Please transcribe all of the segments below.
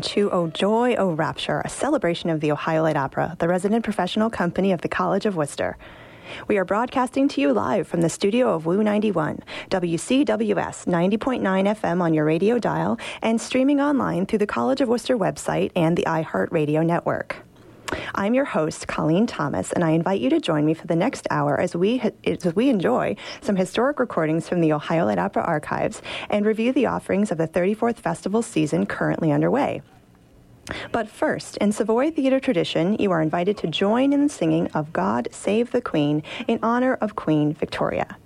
To Oh Joy, Oh Rapture, a celebration of the Ohio Light Opera, the resident professional company of the College of Wooster. We are broadcasting to you live from the studio of Woo 91, WCWS 90.9 FM on your radio dial, and streaming online through the College of Wooster website and the iHeartRadio network. I'm your host, Colleen Thomas, and I invite you to join me for the next hour as we, as we enjoy some historic recordings from the Ohio Light Opera archives and review the offerings of the 34th festival season currently underway. But first, in Savoy theater tradition, you are invited to join in the singing of God Save the Queen in honor of Queen Victoria.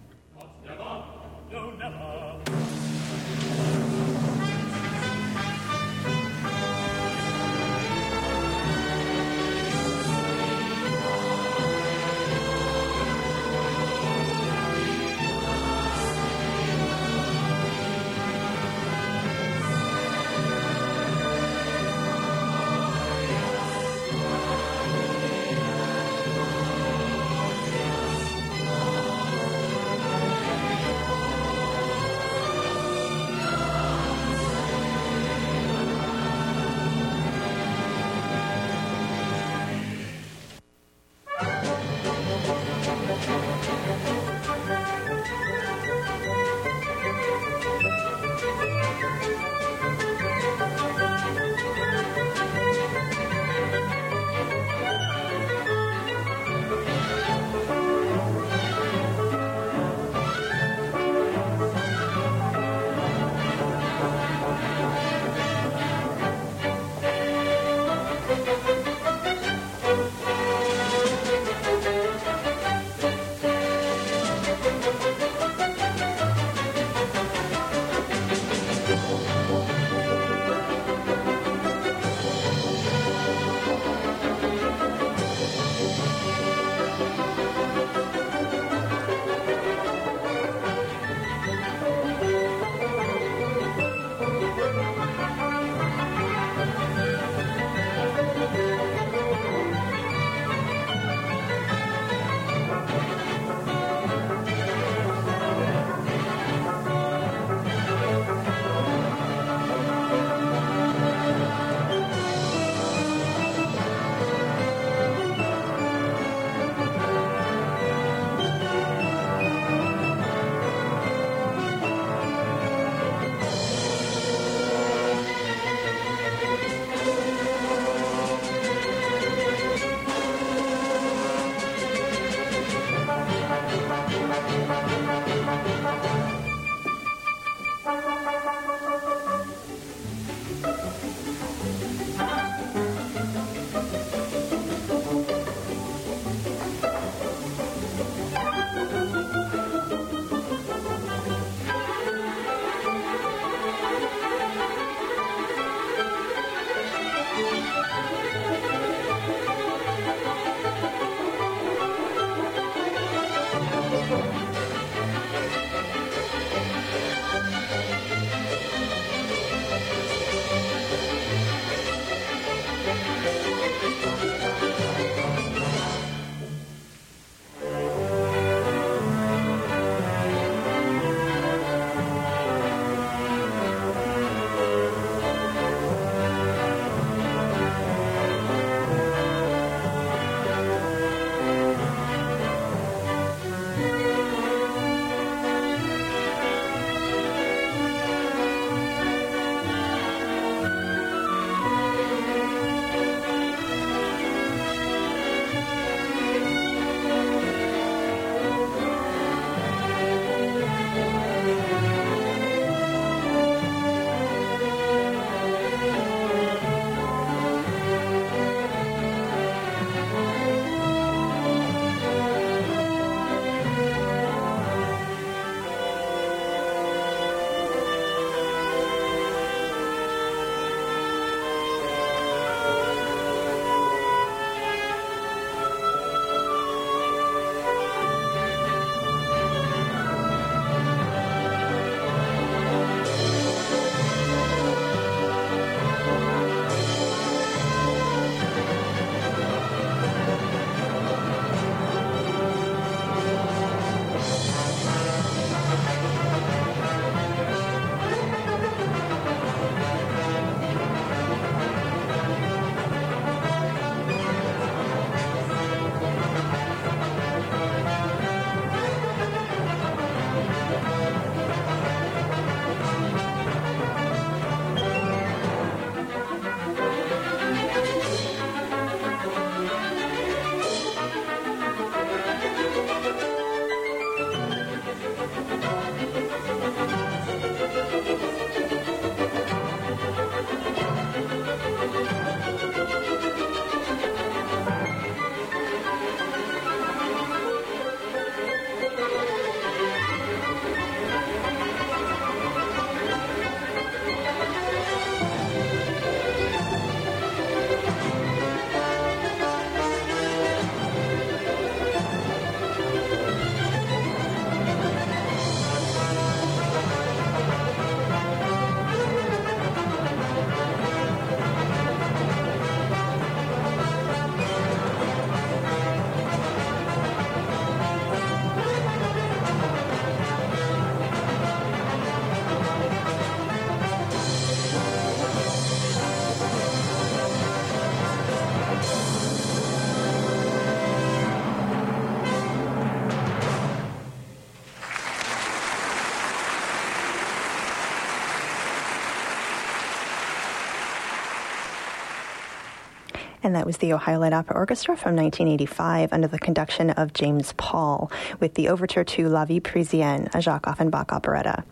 And that was the Ohio Light Opera Orchestra from 1985 under the conduction of James Paul with the overture to La Vie Parisienne, a Jacques Offenbach operetta.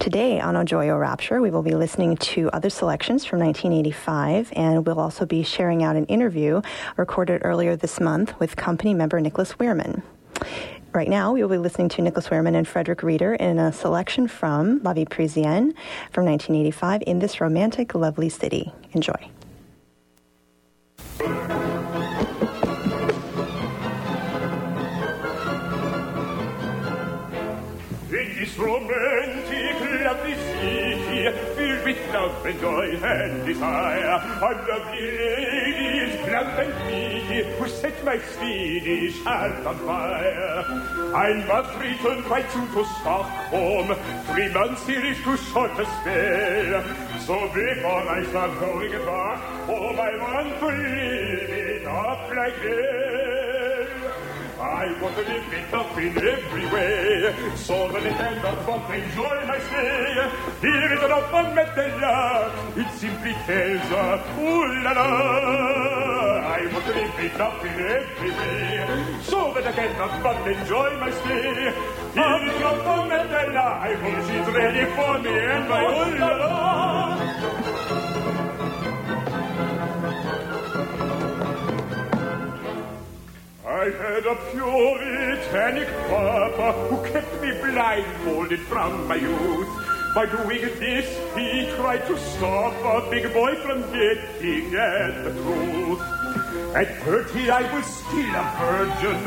Today on O Joy, O Rapture, we will be listening to other selections from 1985, and we'll also be sharing out an interview recorded earlier this month with company member Nicholas Wuehrmann. Right now, we will be listening to Nicholas Wuehrmann and Frederick Reeder in a selection from La Vie Parisienne from 1985 in this romantic, lovely city. Enjoy. Lovely city, with love and joy and desire. A lovely ladies, plump and pretty, who set my Swedish heart on fire. I must return quite soon to Stockholm. Three months here is too short a spell. So before I start going back home, I want to live it up like hell. I want to live it up in every way, so that I can not but enjoy my stay. Here is an open metella, it simply tells ooh la la. I want to live it up in every way, so that I cannot but enjoy my stay. Here is an open metella, I hope she's ready for me and my ooh la la. I had a puritanic papa who kept me blindfolded from my youth. By doing this, he tried to stop a big boy from getting at the truth. At thirty, I was still a virgin.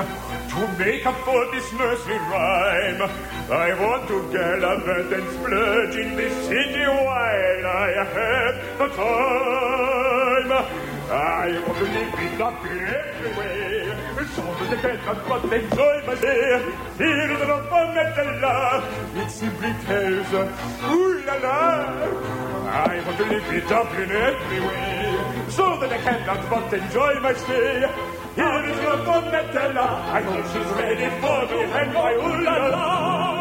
To make up for this nursery rhyme, I want to gallivant and splurge in this city while I have the time. I want to live it up everywhere, simply la la. I want to live it up in every way, so that I cannot but enjoy my stay. Here is your Donatella, I hope she's ready for me, and my ooh la la.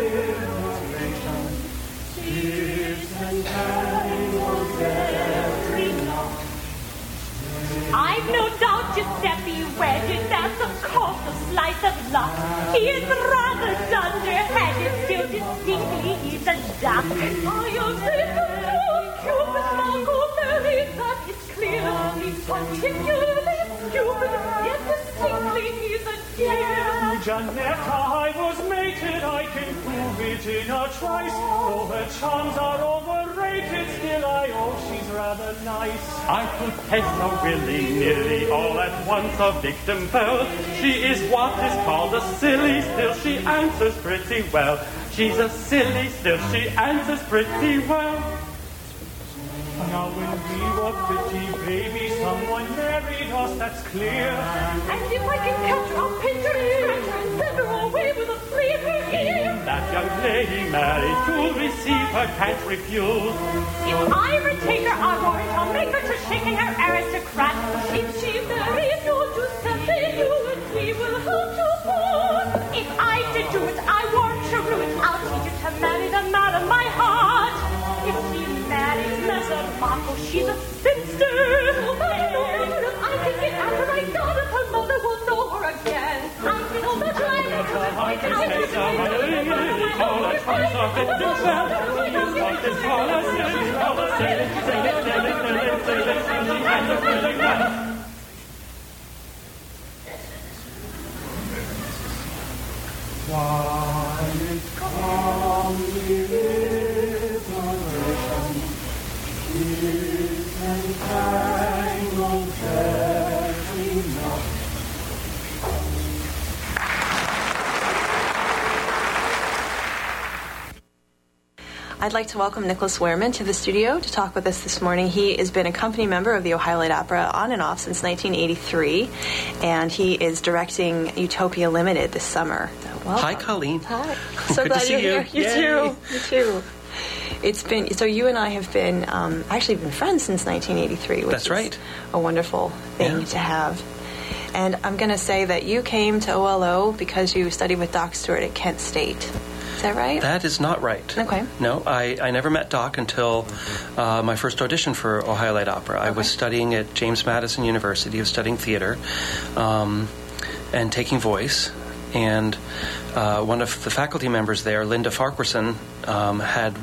I've no doubt Giuseppe wedded that's of course a slice of luck. He is rather dunderheaded, still distinctly he's a duck. Oh, you'll say the Cupid Marco Mary, that is clear. He's particularly stupid, yet distinctly he's a dear. Gianetta, I was mated, I can prove it in a trice. Though her charms are overrated, still I owe she's rather nice. I confess so willy-nilly, all at once a victim fell. She is what is called a silly, still she answers pretty well. She's a silly, still she answers pretty well. Now when we were pretty babies, someone married us, that's clear. And if I can catch a picture, scratch her and send her away with a flea in her ear. That young lady married to receive her can't refuse. If I retake her, I warrant I'll make her to shaking her aristocrat. If she marries no Giuseppe, you and we will hold to four. If I did do it, I warrant she'll ruin. I'll teach her to marry the man of my heart. Marco, she's a spinster. I can get her. I doubt if her mother will know her again. I know better I I can say somebody, call a twice silly well. Why come we live I'd like to welcome Nicholas Wuehrmann to the studio to talk with us this morning. He has been a company member of the Ohio Light Opera on and off since 1983, and he is directing Utopia Limited this summer. Hi, Colleen. Hi. So Good glad to see you're you. here. You Yay. too. You too. It's been so. You and I have been um, actually been friends since 1983. Which That's is right. A wonderful thing Yeah. to have. And I'm going to say that you came to OLO because you studied with Doc Stuart at Kent State. Is that right? That is not right. Okay. No, I, I never met Doc until uh, my first audition for Ohio Light Opera. I was studying at James Madison University. I was studying theater um, and taking voice. And uh, one of the faculty members there, Linda Farquharson, um, had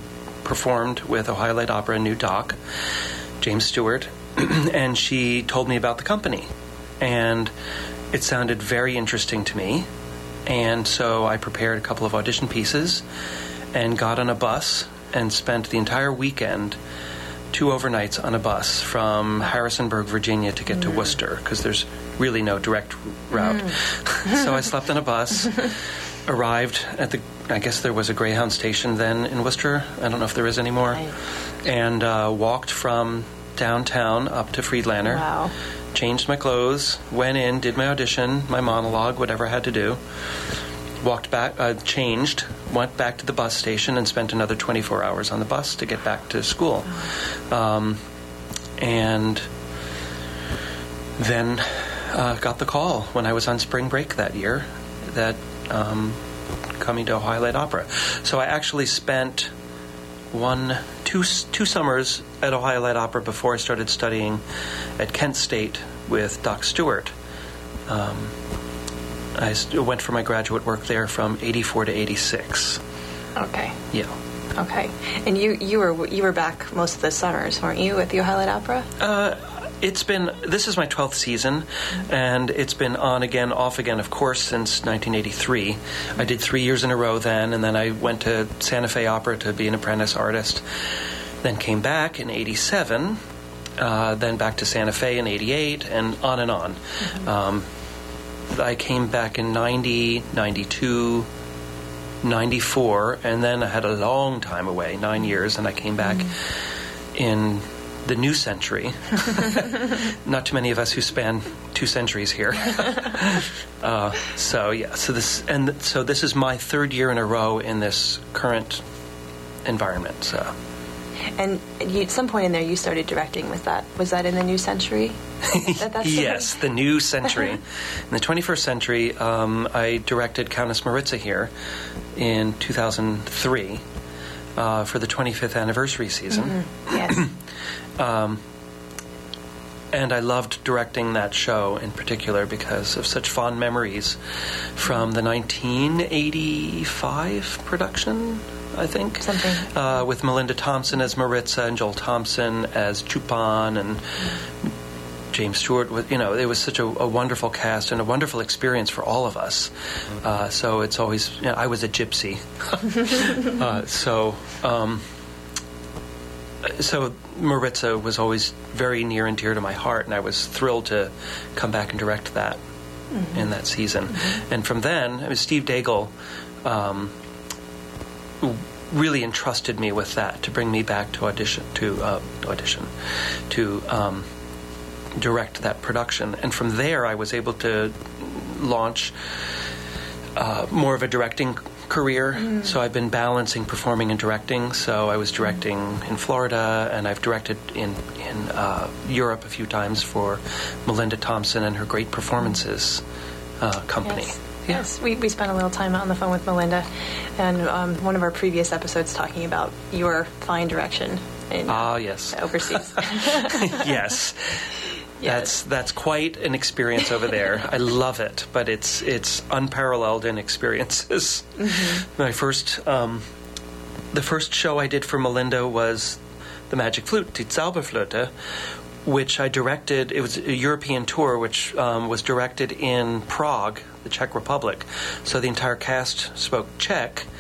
performed with Ohio Light Opera and knew Doc, James Stuart, and she told me about the company. And it sounded very interesting to me. And so I prepared a couple of audition pieces and got on a bus and spent the entire weekend, two overnights on a bus from Harrisonburg, Virginia to get to mm. Wooster because there's really no direct route. Mm. so I slept on a bus, arrived at the, I guess there was a Greyhound station then in Wooster. I don't know if there is anymore. Right. And uh, walked from downtown up to Freedlander Wow. changed my clothes, went in, did my audition, my monologue, whatever I had to do. Walked back, uh, changed, went back to the bus station, and spent another 24 hours on the bus to get back to school. Um, and then uh, got the call when I was on spring break that year that um, coming to Ohio Light Opera. So I actually spent one, two, two summers at Ohio Light Opera before I started studying at Kent State with Doc Stuart. Um, I went for my graduate work there from 84 to 86. Okay. Yeah. Okay. And you you were you were back most of the summers, weren't you, at the Ohio Light Opera? Uh, it's been, this is my 12th season, and it's been on again, off again, of course, since 1983. I did three years in a row then, and then I went to Santa Fe Opera to be an apprentice artist. Then came back in 87, uh, then back to Santa Fe in 88, and on and on. Um, I came back in 90, 92, 94, and then I had a long time away, nine years, and I came back in the new century. Not too many of us who span two centuries here. uh, so yeah, so this and th- so this is my third year in a row in this current environment. So And you, at some point in there, you started directing with that. Was that in the new century? That- yes, the new century. in the 21st century, um, I directed Countess Maritza here in 2003 uh, for the 25th anniversary season. yes. And I loved directing that show in particular because of such fond memories from the 1985 production, I think. Something. Uh, with Melinda Thompson as Maritza and Joel Thompson as Zsupán and James Stuart. Was, you know, it was such a, a wonderful cast and a wonderful experience for all of us. Uh, so it's always, you know, I was a gypsy. uh, so. Um, so Maritza was always very near and dear to my heart, and I was thrilled to come back and direct that in that season. And from then, I mean, Steve Daigle um, really entrusted me with that to bring me back to audition to uh, audition to um, direct that production. And from there, I was able to launch uh, more of a directing career. So I've been balancing performing and directing. So I was directing in Florida, and I've directed in in uh, Europe a few times for Melinda Thompson and her great performances uh, company. Yes. Yeah. Yes, we, we spent a little time on the phone with Melinda, and um, one of our previous episodes talking about your fine direction in Ah, yes, overseas. yes. Yes. That's that's quite an experience over there. I love it, but it's it's unparalleled in experiences. My first um, the first show I did for Melinda was the Magic Flute, Die Zauberflöte, which I directed. It was a European tour, which um, was directed in Prague, the Czech Republic. So the entire cast spoke Czech.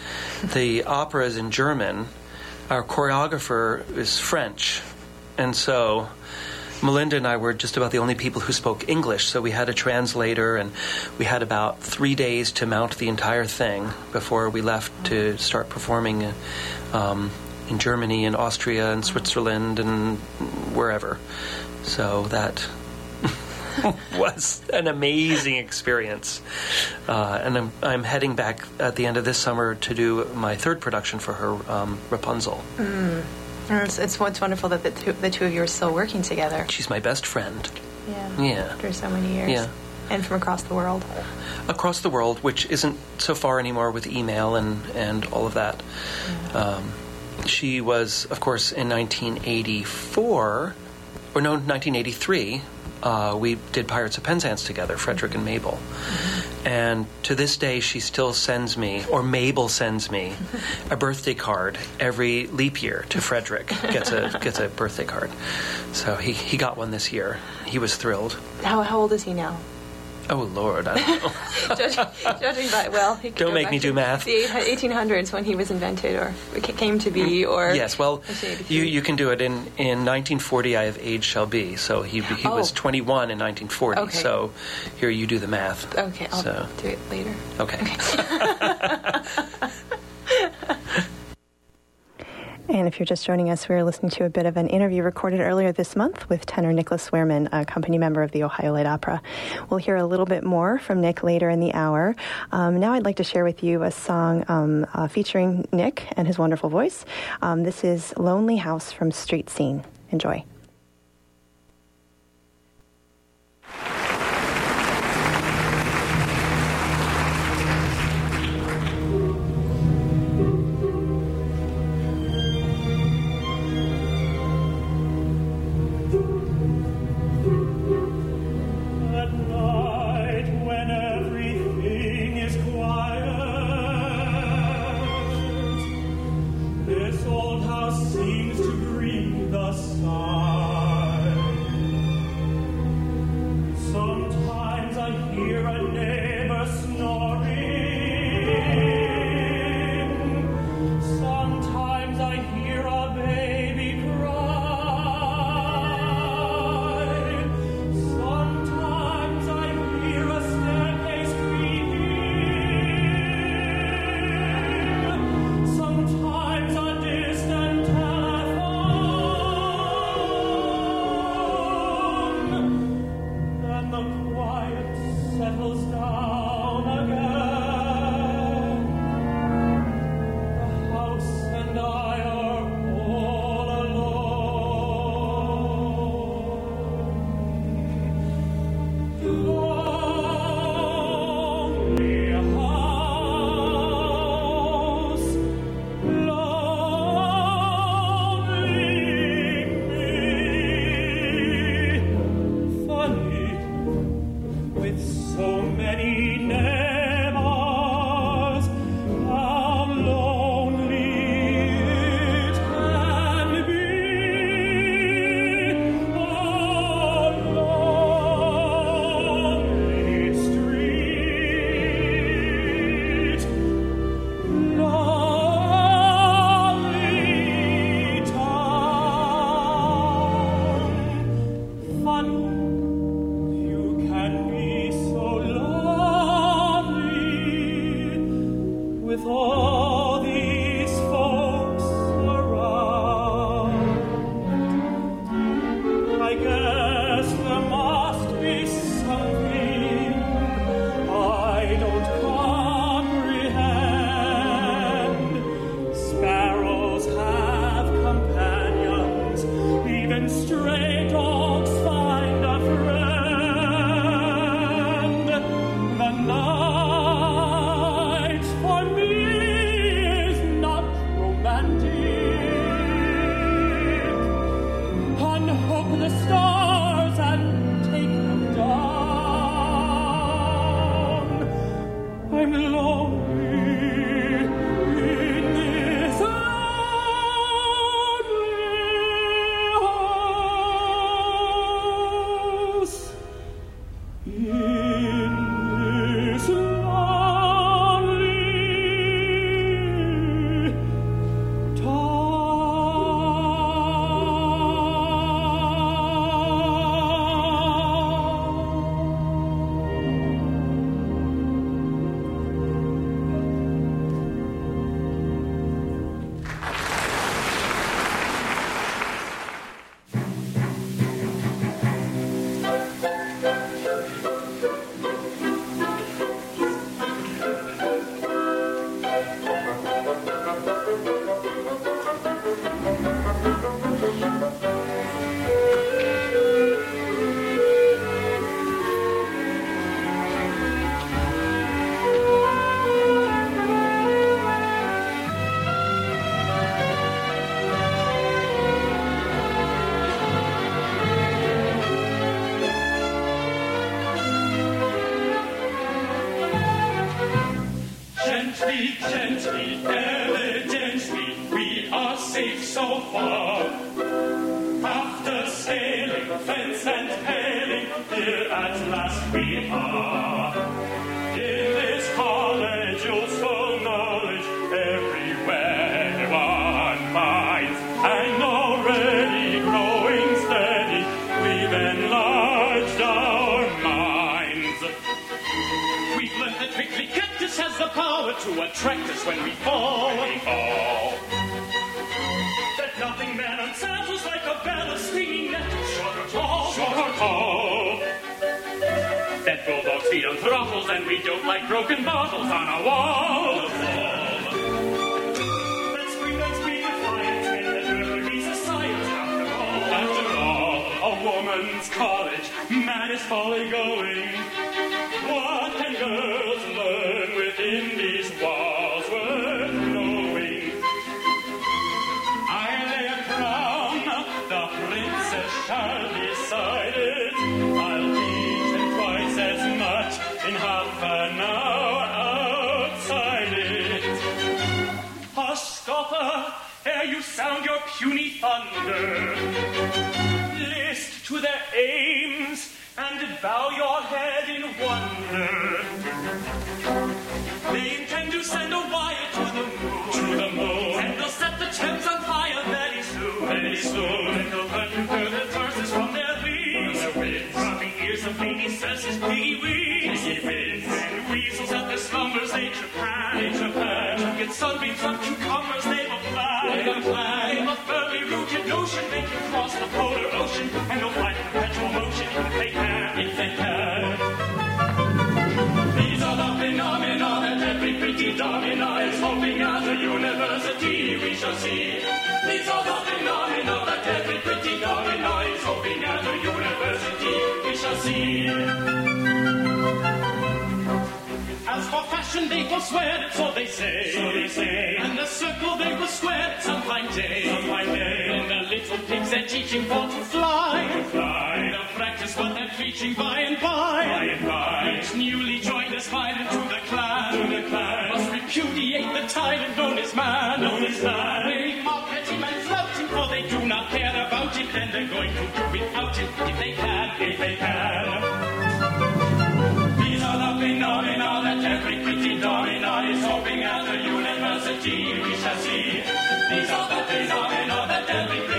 The opera is in German. Our choreographer is French and so Melinda and I were just about the only people who spoke English, so we had a translator, and we had about three days to mount the entire thing before we left to start performing um, in Germany and Austria and Switzerland and wherever. So that was an amazing experience. Uh, and I'm, I'm heading back at the end of this summer to do my third production for her, um, Rapunzel. It's, it's, it's wonderful that the two, the two of you are still working together. She's my best friend. Yeah. Yeah. After so many years. Yeah. And from across the world. across the world, which isn't so far anymore with email and, and all of that. Um, she was, of course, in 1984, or no, 1983, uh, we did Pirates of Penzance together, Frederick and Mabel. And to this day, she still sends me, or Mabel sends me, a birthday card every leap year to Frederick. Gets a gets a birthday card. So he, he got one this year. He was thrilled. How, how old is he now? Oh Lord, I don't know. Judging, judging by, well, he could Don't make me do math. The 1800s when he was invented or came to be, mm. or. Yes, well, you, you- can do it. In, in 1940, I have age shall be. So he, he oh. was Oh. 21 in 1940. Okay. So here you do the math. Okay, I'll So, do it later. okay. And if you're just joining us, we're listening to a bit of an interview recorded earlier this month with tenor Nicholas Wuehrmann, a company member of the Ohio Light Opera. We'll hear a little bit more from Nick later in the hour. Um, now I'd like to share with you a song um, uh, featuring Nick and his wonderful voice. Um, this is Lonely House from Street Scene. Enjoy. To attract us when we fall. When we fall. That nothing man unsaddles like a bell, of stinging net, short or tall, short or tall. That bulldogs feed on throttles and we don't like broken bottles on a wall. Spring that spring defiance and that liberty's a science after all. After all, a woman's college, man is folly going. What can girls learn within these set the Thames on fire very soon. Very soon. And they'll learn to hear the verses from their wings. From their wings. Dropping ears of senses, piggy wings. Piggy wings. And weasels at their slumbers, they Japan. They Japan. Get sunbeams on cucumbers, they will fly. They will fly. They've a firmly rooted notion they can cross the polar ocean. And they'll in perpetual motion if they can. If they can. Domina is hoping at the university we shall see. These are the phenomena that every pretty domina is hoping at the university we shall see. For fashion, they will swear so they say. So they say. And the circle, they will swear it some fine day. Some fine day. And the little pigs they're teaching for to fly. To fly. They'll practice what they're preaching by and by. By and by. Each newly joined aspirant to the clan. To the clan. Must repudiate the tyrant known as man. Known as man. They mock at him and flout him, for they do not care about him. Then they're going to do without him, if they can, if they can. These are the phenomena that every domina is hoping at the university we shall see. These are the phenomena that every pretty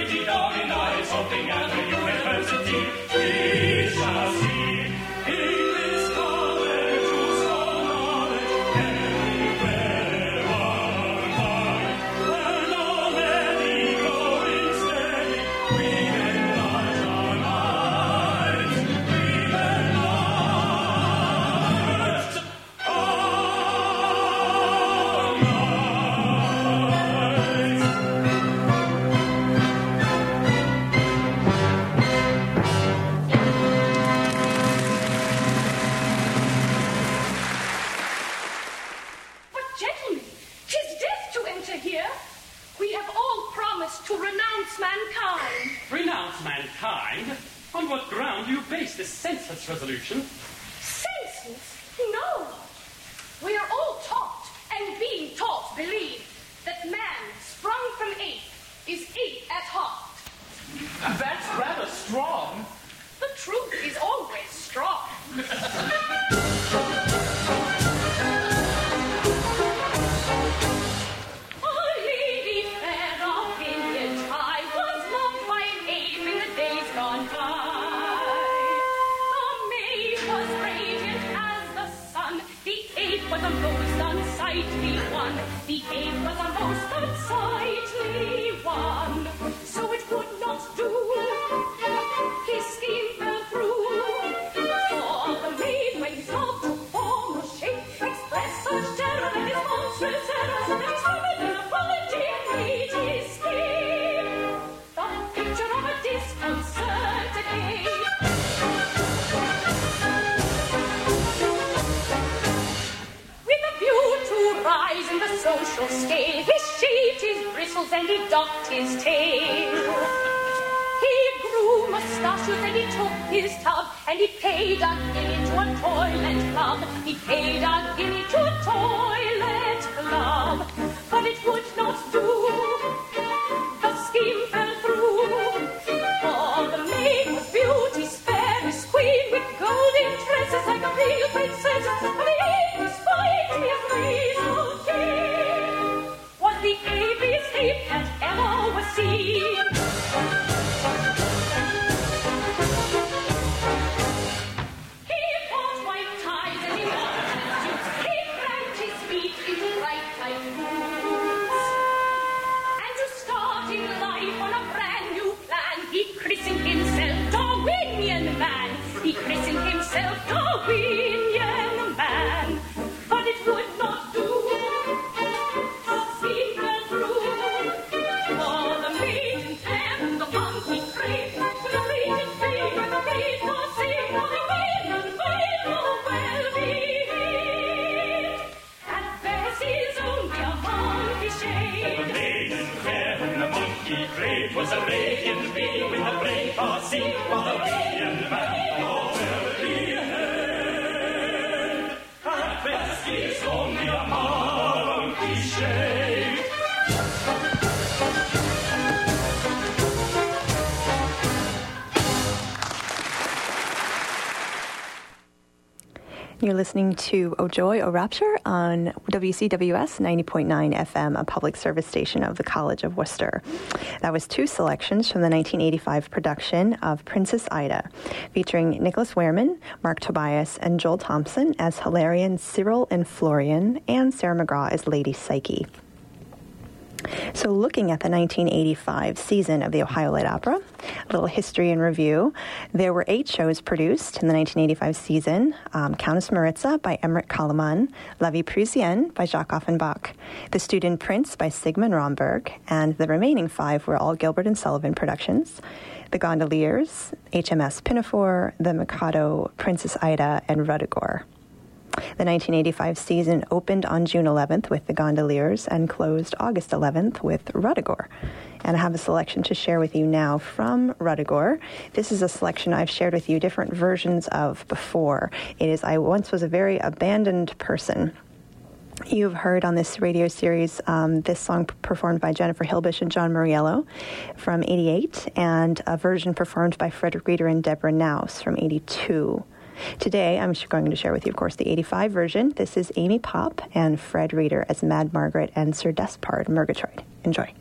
this senseless resolution? Senseless? No. We are all taught, and being taught, believe that man, sprung from ape, is ape at heart. That's rather strong. Was a radiant bee with a brain for sea, what a wee You're listening to Oh Joy, Oh Rapture on WCWS 90.9 FM, a public service station of the College of Wooster. That was two selections from the 1985 production of Princess Ida, featuring Nicholas Wuehrmann, Mark Tobias, and Joel Thompson as Hilarion, Cyril, and Florian, and Sarah McGraw as Lady Psyche. So, looking at the 1985 season of the Ohio Light Opera, a little history and review. There were eight shows produced in the 1985 season um, Countess Maritza by Emmerich Kálmán, La Vie by Jacques Offenbach, The Student Prince by Sigmund Romberg, and the remaining five were all Gilbert and Sullivan productions. The Gondoliers, HMS Pinafore, The Mikado, Princess Ida, and Ruddigore. The 1985 season opened on June 11th with the Gondoliers and closed August 11th with Ruddigore. And I have a selection to share with you now from Ruddigore. This is a selection I've shared with you different versions of before. It is I once was a very abandoned person. You've heard on this radio series um, this song performed by Jennifer Hilbish and John Mariello from 88, and a version performed by Frederick Reeder and Deborah Naus from 82. Today, I'm going to share with you, of course, the 85 version. This is Amy Popp and Fred Reeder as Mad Margaret and Sir Despard Murgatroyd. Enjoy.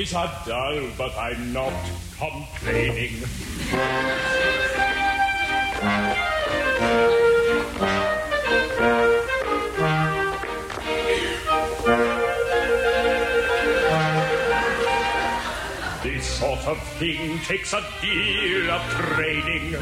Monkeys are dull, but I'm not complaining. This sort of thing takes a deal of training.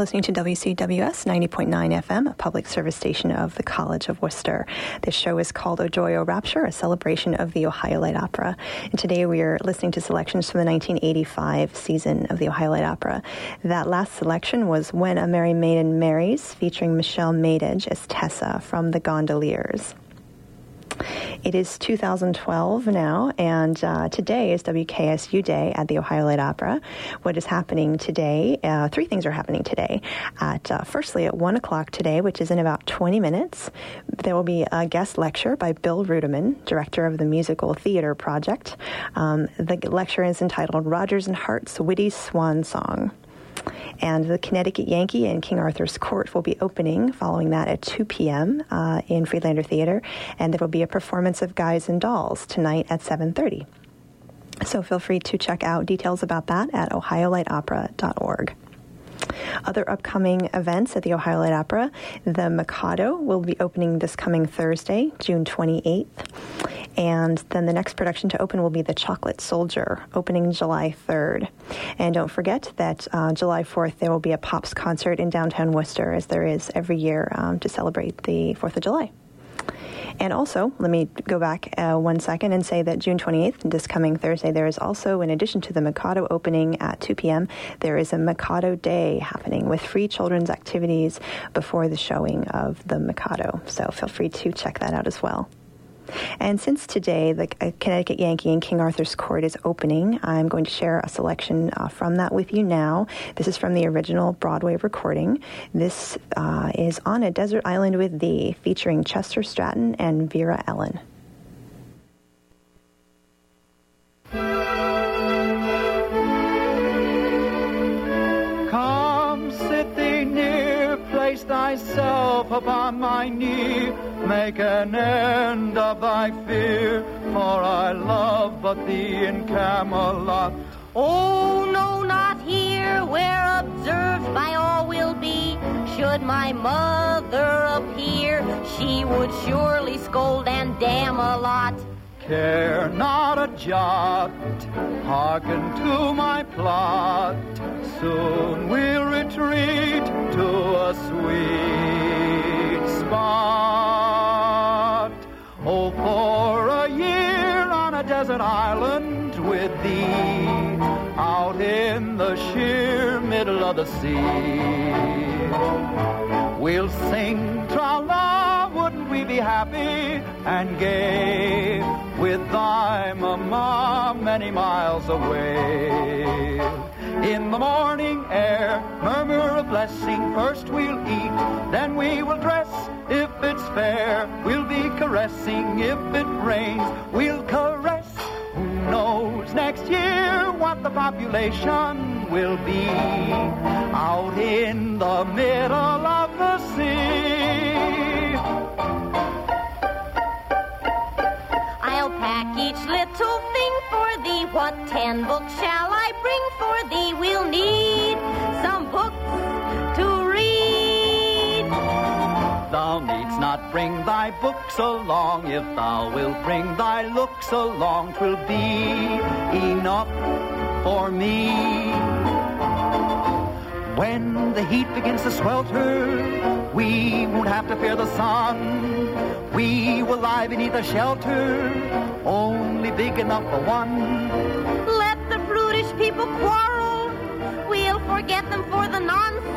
Listening to WCWS 90.9 FM, a public service station of the College of Wooster. This show is called O Joy, O Rapture, a celebration of the Ohio Light Opera. And today we are listening to selections from the 1985 season of the Ohio Light Opera. That last selection was When a Merry Maiden Marries, featuring Michelle Maidage as Tessa from The Gondoliers. It is 2012 now, and uh, today is WKSU Day at the Ohio Light Opera. What is happening today? Uh, three things are happening today. At uh, firstly, at one o'clock today, which is in about 20 minutes, there will be a guest lecture by Bill Rudman, director of the Musical Theater Project. Um, the lecture is entitled "Rodgers and Hart's Witty Swan Song." And the Connecticut Yankee and King Arthur's Court will be opening following that at 2 p.m. Uh, in Freedlander Theater. And there will be a performance of Guys and Dolls tonight at 7.30. So feel free to check out details about that at ohiolightopera.org. Other upcoming events at the Ohio Light Opera, the Mikado will be opening this coming Thursday, June 28th. And then the next production to open will be The Chocolate Soldier, opening July 3rd. And don't forget that uh, July 4th there will be a Pops concert in downtown Wooster, as there is every year um, to celebrate the 4th of July. And also, let me go back uh, one second and say that June 28th, this coming Thursday, there is also, in addition to the Mikado opening at 2 p.m., there is a Mikado Day happening with free children's activities before the showing of the Mikado. So feel free to check that out as well. And since today the uh, Connecticut Yankee in King Arthur's Court is opening, I'm going to share a selection uh, from that with you now. This is from the original Broadway recording. This uh, is On a Desert Island with Thee, featuring Chester Stratton and Vera Ellen. Thyself upon my knee, make an end of thy fear, for I love but thee in Camelot. Oh, no, not here, where observed by all will be. Should my mother appear, she would surely scold and damn a lot. Care not a jot, hearken to my plot. Soon we'll retreat to a sweet spot. Oh, for a year on a desert island with thee, out in the sheer middle of the sea. We'll sing tra-la, wouldn't we be happy and gay with thy mamma many miles away? In the morning air, murmur a blessing, first we'll eat, then we will dress. If it's fair, we'll be caressing. If it rains, we'll caress. Who knows next year what the population will be out in the middle of the sea? I'll pack each little thing for thee. What ten books shall I bring for thee? We'll need not bring thy books along. If thou wilt bring thy looks along, twill be enough for me. When the heat begins to swelter, we won't have to fear the sun. We will lie beneath a shelter, only big enough for one. Let the brutish people quarrel. We'll forget them for the nonce.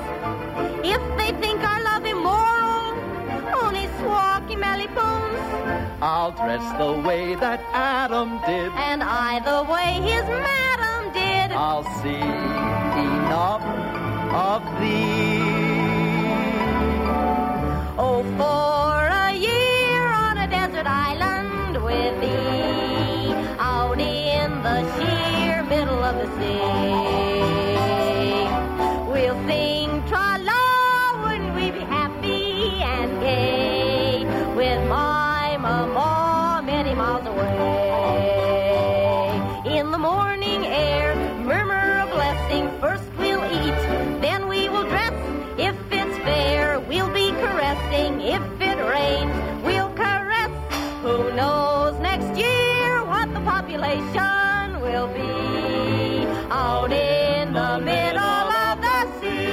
If they think squawky mellypoons. I'll dress the way that Adam did. And I the way his madam did. I'll see enough of thee. Oh, for a year on a desert island with thee, out in the sheer middle of the sea. The population will be out in the middle of the sea.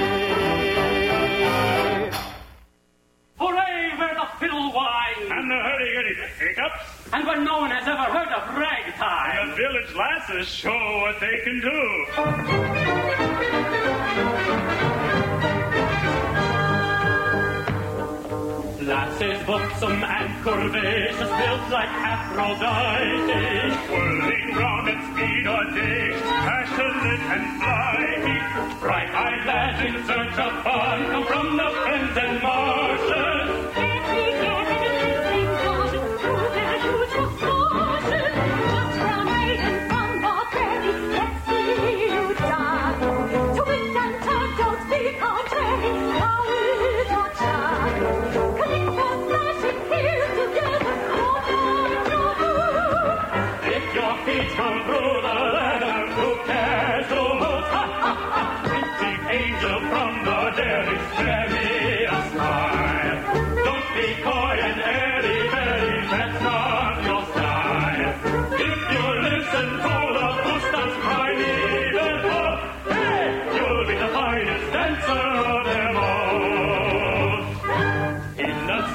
Hooray where the fiddle whines! And the hurdy-gurdy hiccups. And when no one has ever heard of ragtime! The village lasses show what they can do. Lasses buxom and curvaceous, built like Aphrodite. Round at speed or day, passionate and flighty. Bright-eyed lads in search of fun come from the fens and marshes.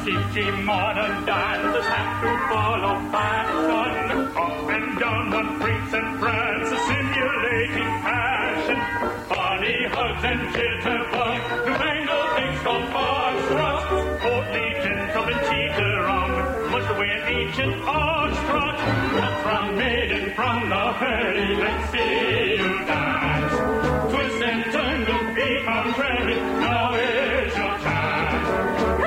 City, modern dancers have to follow fashion. Up and down on freaks and prance, simulating passion. Funny hugs and jitterbug ferry, let's see you dance. Twist and turn, look, be contrary, now is your chance.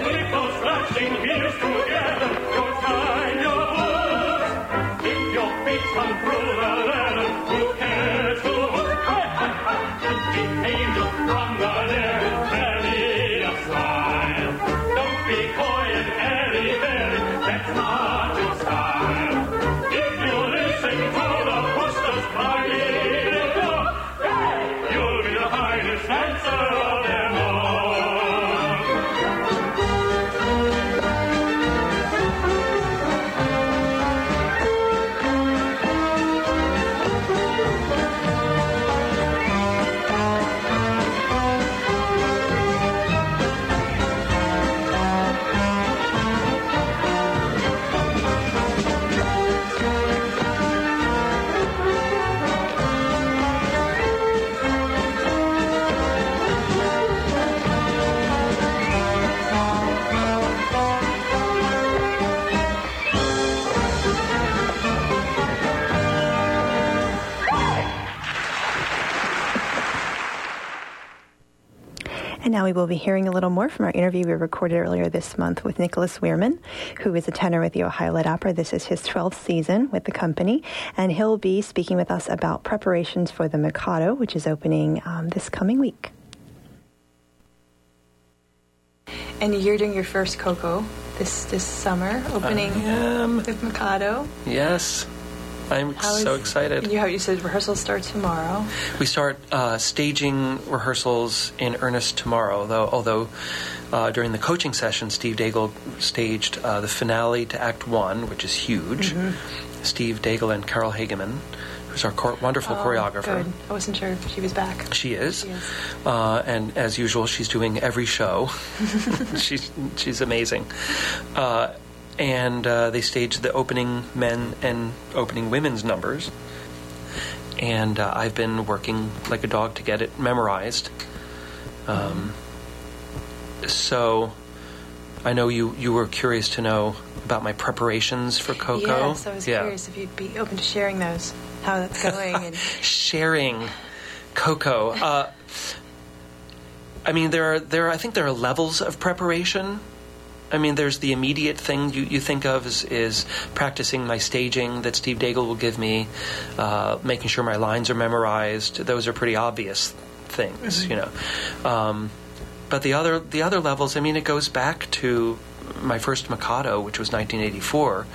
Keep those flashing heels together, you'll find your boots. If your feet come through the leather, who cares who? Hey, hey, The angel from the air, And now we will be hearing a little more from our interview we recorded earlier this month with Nicholas Wuehrmann, who is a tenor with the Ohio Light Opera. This is his 12th season with the company, and he'll be speaking with us about preparations for the Mikado, which is opening um, this coming week. And you're doing your first Ko-Ko this this summer, opening with Mikado. Yes. I'm How is- so excited. You, you said rehearsals start tomorrow. We start uh, staging rehearsals in earnest tomorrow, though. Although uh, during the coaching session, Steve Daigle staged uh, the finale to Act One, which is huge. Mm-hmm. Steve Daigle and Carol Hageman, who's our chor- wonderful choreographer. Oh, Good. I wasn't sure if she was back. She is, She is. Uh, and as usual, she's doing every show. she's she's amazing, uh, and uh, they staged the opening men and opening women's numbers, and uh, I've been working like a dog to get it memorized. Um, so, I know you you were curious to know about my preparations for Ko-Ko. Yes, I was Yeah. curious if you'd be open to sharing those, how that's going. and sharing Ko-Ko. Uh, I mean, there are there. Are, I think there are levels of preparation. I mean, there's the immediate thing you, you think of is, is practicing my staging that Steve Daigle will give me, uh, making sure my lines are memorized. Those are pretty obvious things, you know. Um, but the other the other levels, I mean, it goes back to my first Mikado, which was 1984,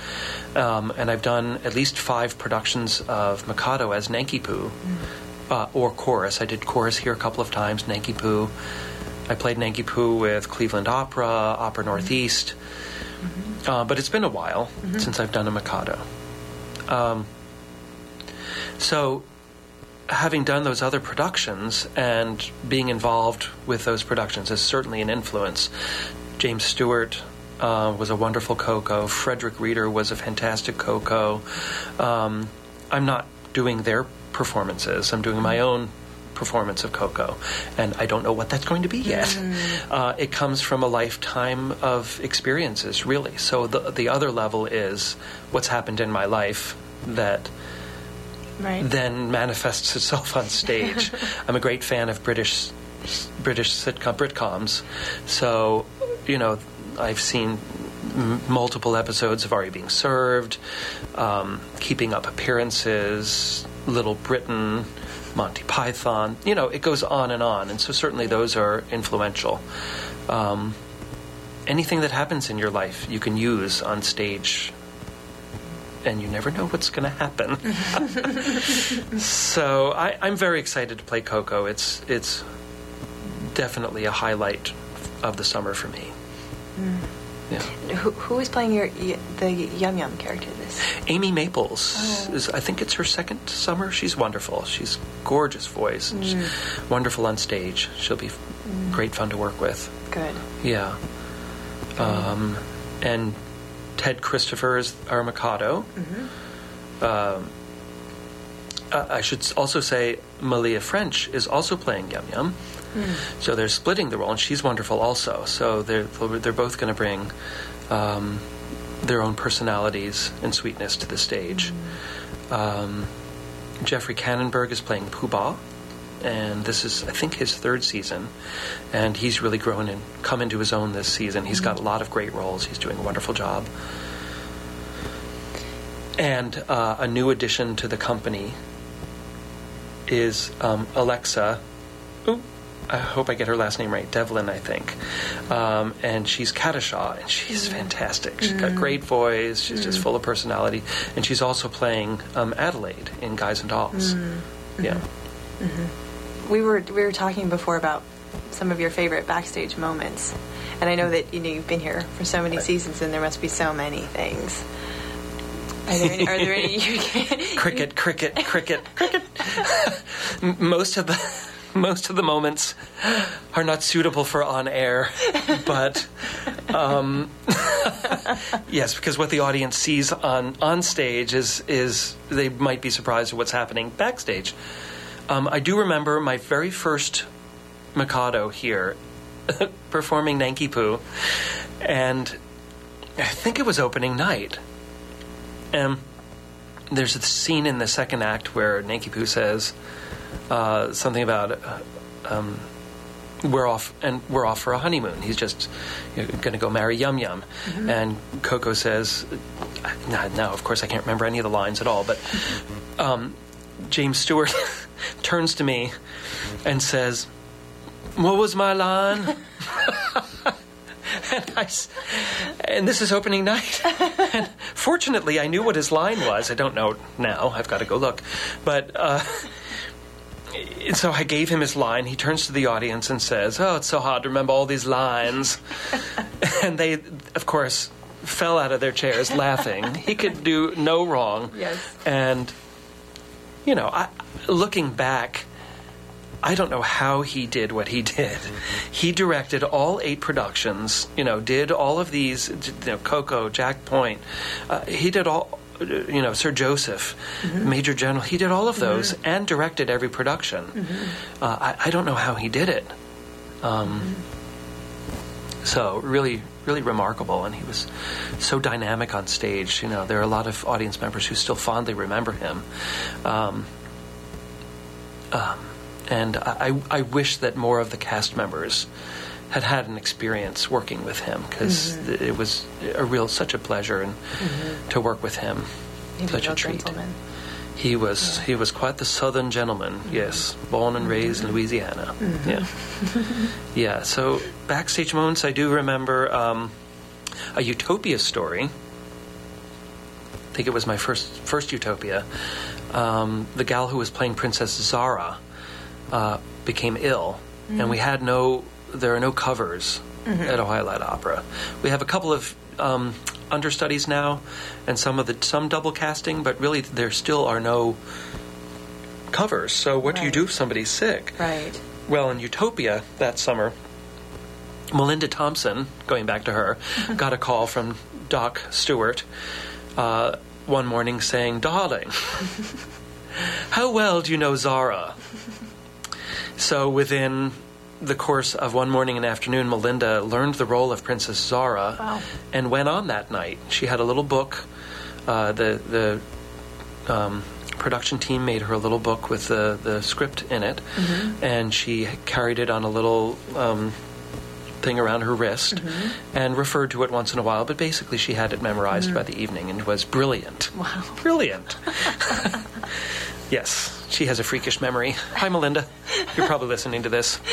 um, and I've done at least five productions of Mikado as Nanki-Poo uh, or chorus. I did chorus here a couple of times, Nanki-Poo. I played Nanki-Poo with Cleveland Opera, Opera Northeast, uh, but it's been a while since I've done a Mikado. Um, so, having done those other productions and being involved with those productions is certainly an influence. James Stuart uh, was a wonderful Ko-Ko. Frederick Reeder was a fantastic Ko-Ko. Um, I'm not doing their performances. I'm doing my own performance of Ko-Ko, and I don't know what that's going to be yet. Uh, it comes from a lifetime of experiences, really. So the the other level is what's happened in my life that right. then manifests itself on stage. I'm a great fan of British British sitcom Britcoms, so you know I've seen m- multiple episodes of Are You Being Served, um, Keeping Up Appearances, Little Britain, Monty Python. You know, it goes on and on, and so certainly those are influential. Um, anything that happens in your life, you can use on stage and you never know what's going to happen. so I, I'm very excited to play Ko-Ko. It's it's definitely a highlight of the summer for me. Yeah. Who, who is playing your y- the Yum Yum character? This Amy Maples is I think it's her second summer. She's wonderful. She's gorgeous voice. and she's wonderful on stage. She'll be great fun to work with. good. Yeah. Um, and Ted Christopher is our Mikado. Um, uh, I should also say Malia French is also playing Yum Yum. So they're splitting the role, and she's wonderful also. So they're they're both going to bring um, their own personalities and sweetness to the stage. Um, Jeffrey Cannonberg is playing Pooh Bah, and this is, I think, his third season. And he's really grown and come into his own this season. He's got a lot of great roles. He's doing a wonderful job. And uh, a new addition to the company is um, Alexa. Ooh, I hope I get her last name right. Devlin, I think. Um, and she's Katisha, and she's mm. fantastic. She's got mm. great voice. She's just mm. full of personality, and she's also playing um, Adelaide in Guys and Dolls. Yeah. Mm-hmm. Mm-hmm. we were we were talking before about some of your favorite backstage moments, and I know that you know you've been here for so many seasons, and there must be so many things. Are there any? Are there any you can, cricket, cricket, cricket, cricket. Most of the most of the moments are not suitable for on air, but um, yes, because what the audience sees on on stage is is they might be surprised at what's happening backstage. Um, I do remember my very first Mikado here performing Nanki Poo, and I think it was opening night. Um, there's a scene in the second act where Nanki Poo says uh, something about uh, um, we're off and we're off for a honeymoon. He's just you know, going to go marry Yum Yum, and Ko-Ko says, no, no, of course I can't remember any of the lines at all, but um, James Stuart turns to me and says, "What was my line?" and, I and this is opening night. and fortunately, I knew what his line was. I don't know now. I've got to go look. But uh, and so I gave him his line. He turns to the audience and says, "Oh, it's so hard to remember all these lines." and they, of course, fell out of their chairs laughing. He could do no wrong. Yes. And you know, I, looking back, I don't know how he did what he did. He directed all eight productions. You know, did all of these. You know, Ko-Ko, Jack Point. Uh, he did all. You know, Sir Joseph, Major General. He did all of those and directed every production. Uh, I, I don't know how he did it. Um, so really, really remarkable, and he was so dynamic on stage. You know, there are a lot of audience members who still fondly remember him. Um, um, and I I wish that more of the cast members had had an experience working with him because it was a real such a pleasure and to work with him. He such a a treat. gentleman. He was he was quite the southern gentleman. Yes, born and raised in Louisiana. Yeah, yeah. So backstage moments, I do remember um, a Utopia story. I think it was my first first Utopia. Um, the gal who was playing Princess Zara uh, became ill, and we had no. There are no covers at Ohio Light Opera. We have a couple of um, understudies now, and some of the some double casting, but really there still are no covers. So what do you do if somebody's sick? Right. Well, in Utopia that summer, Melinda Thompson, going back to her, got a call from Doc Stuart uh, one morning saying, Darling, how well do you know Zara? So within the course of one morning and afternoon, Melinda learned the role of Princess Zara Wow. and went on that night. She had a little book. Uh, the the um, production team made her a little book with the, the script in it, and she carried it on a little um, thing around her wrist and referred to it once in a while. But basically, she had it memorized by the evening and was brilliant. Wow. Brilliant. yes, she has a freakish memory. Hi, Melinda. You're probably listening to this.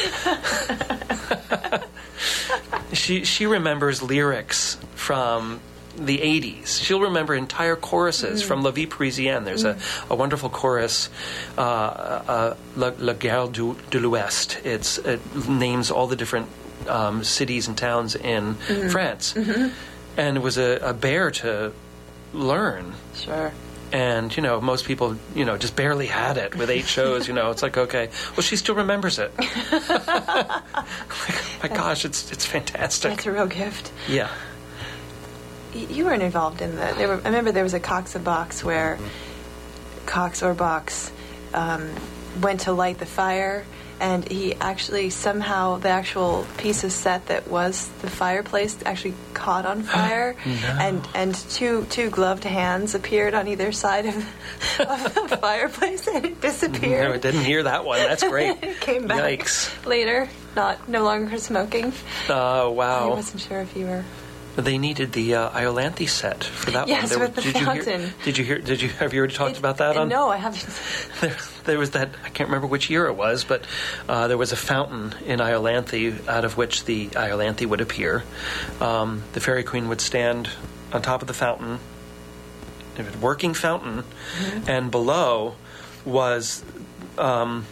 she she remembers lyrics from the 80s. She'll remember entire choruses from La Vie Parisienne. There's a, a wonderful chorus, uh, uh, La, La Guerre du, de l'Ouest. It's, it names all the different um, cities and towns in France. And it was a, a bear to learn Sure. And you know most people you know just barely had it with eight shows you know it's like okay well she still remembers it like, my gosh it's it's fantastic That's a real gift. yeah You weren't involved in the. There were, I remember there was a Cox a box where Cox or Box um, went to light the fire, and he actually somehow the actual piece of set that was the fireplace actually caught on fire, and and two two gloved hands appeared on either side of, of the fireplace, and it disappeared. No, I didn't hear that one. That's great. it came back Yikes. later, not no longer smoking. Oh Uh, I wow. wasn't sure if you were. They needed the uh, Iolanthe set for that Yes, one. There with the did you hear? fountain. Did you hear? Did you have you already talked It- about that on? No, I haven't. There, there was that. I can't remember which year it was, but uh, there was a fountain in Iolanthe out of which the Iolanthe would appear. Um, the fairy queen would stand on top of the fountain, a working fountain, and below was, um,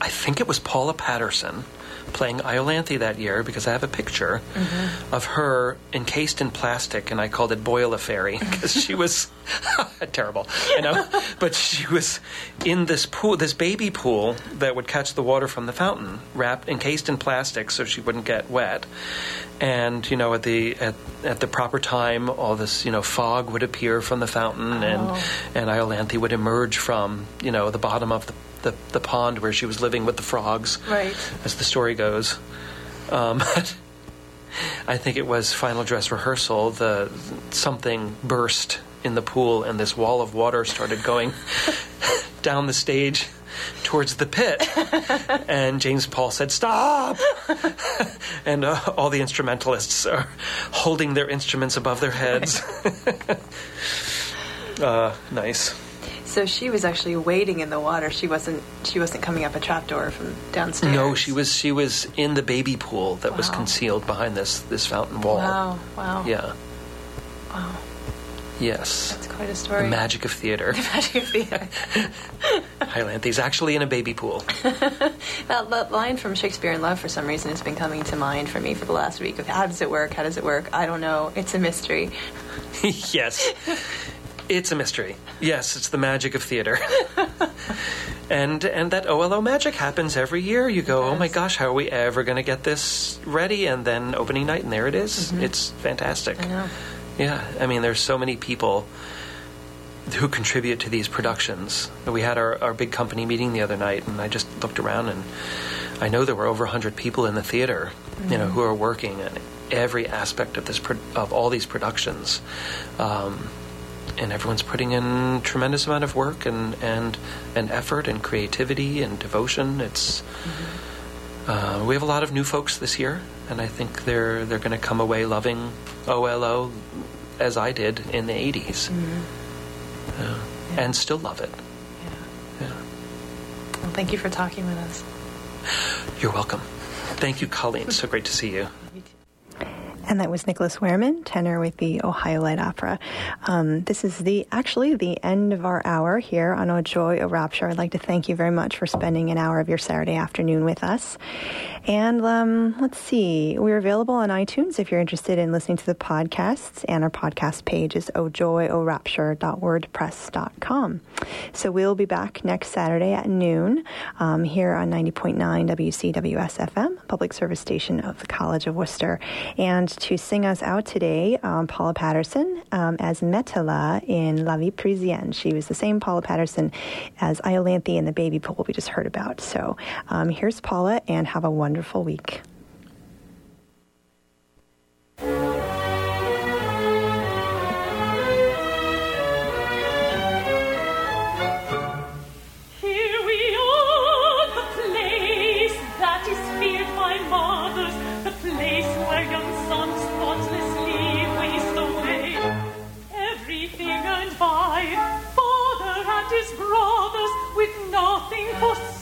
I think it was Paula Patterson playing Iolanthe that year because I have a picture mm-hmm. of her encased in plastic, and I called it Boil a Fairy because she was terrible, you know. but she was in this pool, this baby pool that would catch the water from the fountain, wrapped, encased in plastic, so she wouldn't get wet. And you know, at the at, at the proper time, all this you know fog would appear from the fountain, and oh. and Iolanthe would emerge from you know the bottom of the, the, the pond where she was living with the frogs Right. as the story goes. Um, but I think it was final dress rehearsal. The something burst in the pool, and this wall of water started going down the stage towards the pit. and James Paul said, "Stop!" and uh, all the instrumentalists are holding their instruments above their heads. uh, nice. So she was actually waiting in the water. She wasn't. She wasn't coming up a trapdoor from downstairs. No, she was she was in the baby pool that was concealed behind this this fountain wall. Wow! Wow! Yeah. Wow! Yes. That's quite a story. The magic of theater. The Magic of theater. Iolanthe's actually in a baby pool. That, that line from Shakespeare in Love, for some reason, has been coming to mind for me for the last week. Of how does it work? How does it work? I don't know. It's a mystery. yes. It's a mystery. Yes, it's the magic of theater. and and that OLO magic happens every year. You go, "Oh my gosh, how are we ever going to get this ready?" And then opening night and there it is. It's fantastic. Mm-hmm. I know. Yeah, I mean, there's so many people who contribute to these productions. We had our, our big company meeting the other night, and I just looked around, and I know there were over 100 people in the theater, you know, who are working in every aspect of this pro- of all these productions, um, and everyone's putting in tremendous amount of work and and and effort and creativity and devotion. It's uh, we have a lot of new folks this year, and I think they're they're going to come away loving OLO as I did in the 80s, Yeah. and still love it. Yeah. Well, thank you for talking with us. You're welcome. Thank you, Colleen. So great to see you. And that was Nicholas Wuehrmann, tenor with the Ohio Light Opera. Um, this is the actually the end of our hour here on O Joy, O Rapture. I'd like to thank you very much for spending an hour of your Saturday afternoon with us. And um, let's see, we're available on iTunes if you're interested in listening to the podcasts. And our podcast page is ojoyorapture.wordpress.com. So we'll be back next Saturday at noon um, here on 90.9 WCWS FM, public service station of the College of Wooster. And to sing us out today, um, Paula Patterson um, as Metella in La Vie Parisienne. She was the same Paula Patterson as Iolanthe in the baby pool we just heard about. So um, here's Paula, and have a wonderful week. Nothing for